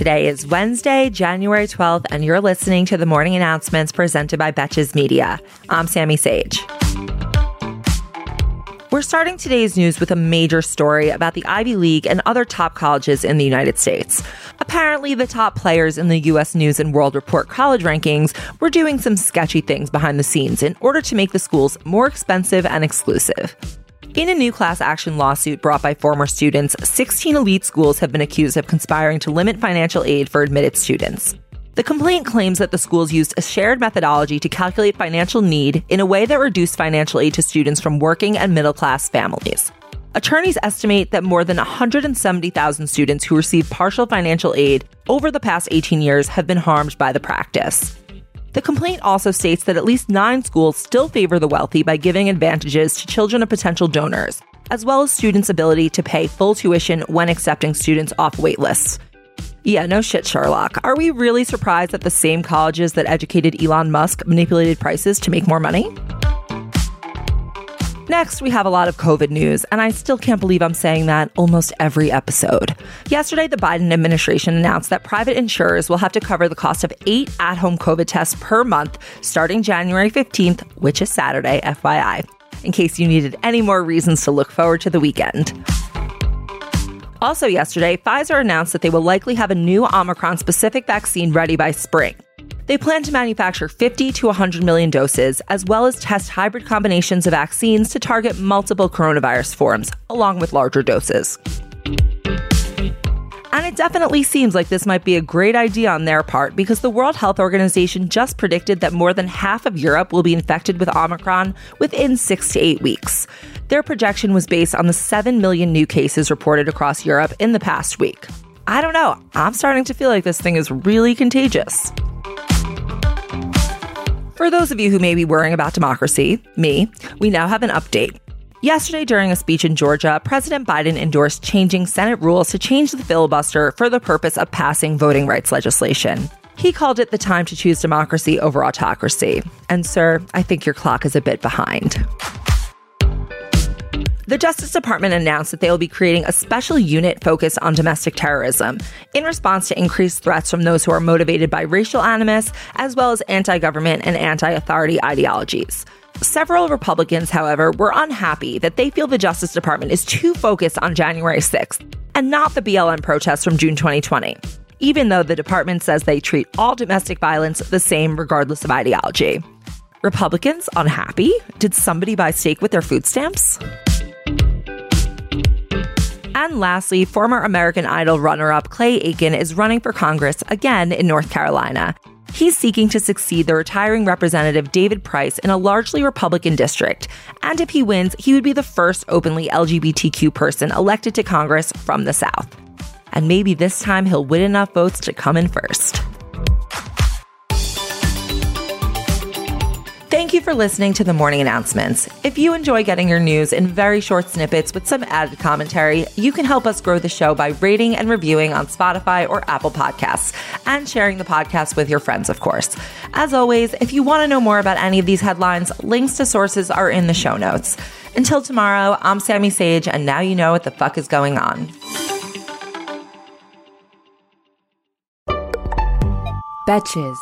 Today is Wednesday, January 12th, and you're listening to the morning announcements presented by Betches Media. I'm Sammy Sage. We're starting today's news with a major story about the Ivy League and other top colleges in the United States. Apparently, the top players in the U.S. News and World Report college rankings were doing some sketchy things behind the scenes in order to make the schools more expensive and exclusive. In a new class action lawsuit brought by former students, 16 elite schools have been accused of conspiring to limit financial aid for admitted students. The complaint claims that the schools used a shared methodology to calculate financial need in a way that reduced financial aid to students from working and middle class families. Attorneys estimate that more than 170,000 students who received partial financial aid over the past 18 years have been harmed by the practice. The complaint also states that at least nine schools still favor the wealthy by giving advantages to children of potential donors, as well as students' ability to pay full tuition when accepting students off waitlists. Yeah, no shit, Sherlock. Are we really surprised that the same colleges that educated Elon Musk manipulated prices to make more money? Next, we have a lot of COVID news, and I still can't believe I'm saying that almost every episode. Yesterday, the Biden administration announced that private insurers will have to cover the cost of eight at home COVID tests per month starting January 15th, which is Saturday, FYI, in case you needed any more reasons to look forward to the weekend. Also, yesterday, Pfizer announced that they will likely have a new Omicron specific vaccine ready by spring. They plan to manufacture 50 to 100 million doses, as well as test hybrid combinations of vaccines to target multiple coronavirus forms, along with larger doses. And it definitely seems like this might be a great idea on their part because the World Health Organization just predicted that more than half of Europe will be infected with Omicron within six to eight weeks. Their projection was based on the 7 million new cases reported across Europe in the past week. I don't know, I'm starting to feel like this thing is really contagious. For those of you who may be worrying about democracy, me, we now have an update. Yesterday, during a speech in Georgia, President Biden endorsed changing Senate rules to change the filibuster for the purpose of passing voting rights legislation. He called it the time to choose democracy over autocracy. And, sir, I think your clock is a bit behind. The Justice Department announced that they will be creating a special unit focused on domestic terrorism in response to increased threats from those who are motivated by racial animus, as well as anti government and anti authority ideologies. Several Republicans, however, were unhappy that they feel the Justice Department is too focused on January 6th and not the BLM protests from June 2020, even though the department says they treat all domestic violence the same regardless of ideology. Republicans unhappy? Did somebody buy steak with their food stamps? And lastly, former American Idol runner up Clay Aiken is running for Congress again in North Carolina. He's seeking to succeed the retiring Representative David Price in a largely Republican district. And if he wins, he would be the first openly LGBTQ person elected to Congress from the South. And maybe this time he'll win enough votes to come in first. Thank you for listening to the morning announcements. If you enjoy getting your news in very short snippets with some added commentary, you can help us grow the show by rating and reviewing on Spotify or Apple Podcasts and sharing the podcast with your friends, of course. As always, if you want to know more about any of these headlines, links to sources are in the show notes. Until tomorrow, I'm Sammy Sage, and now you know what the fuck is going on. Betches.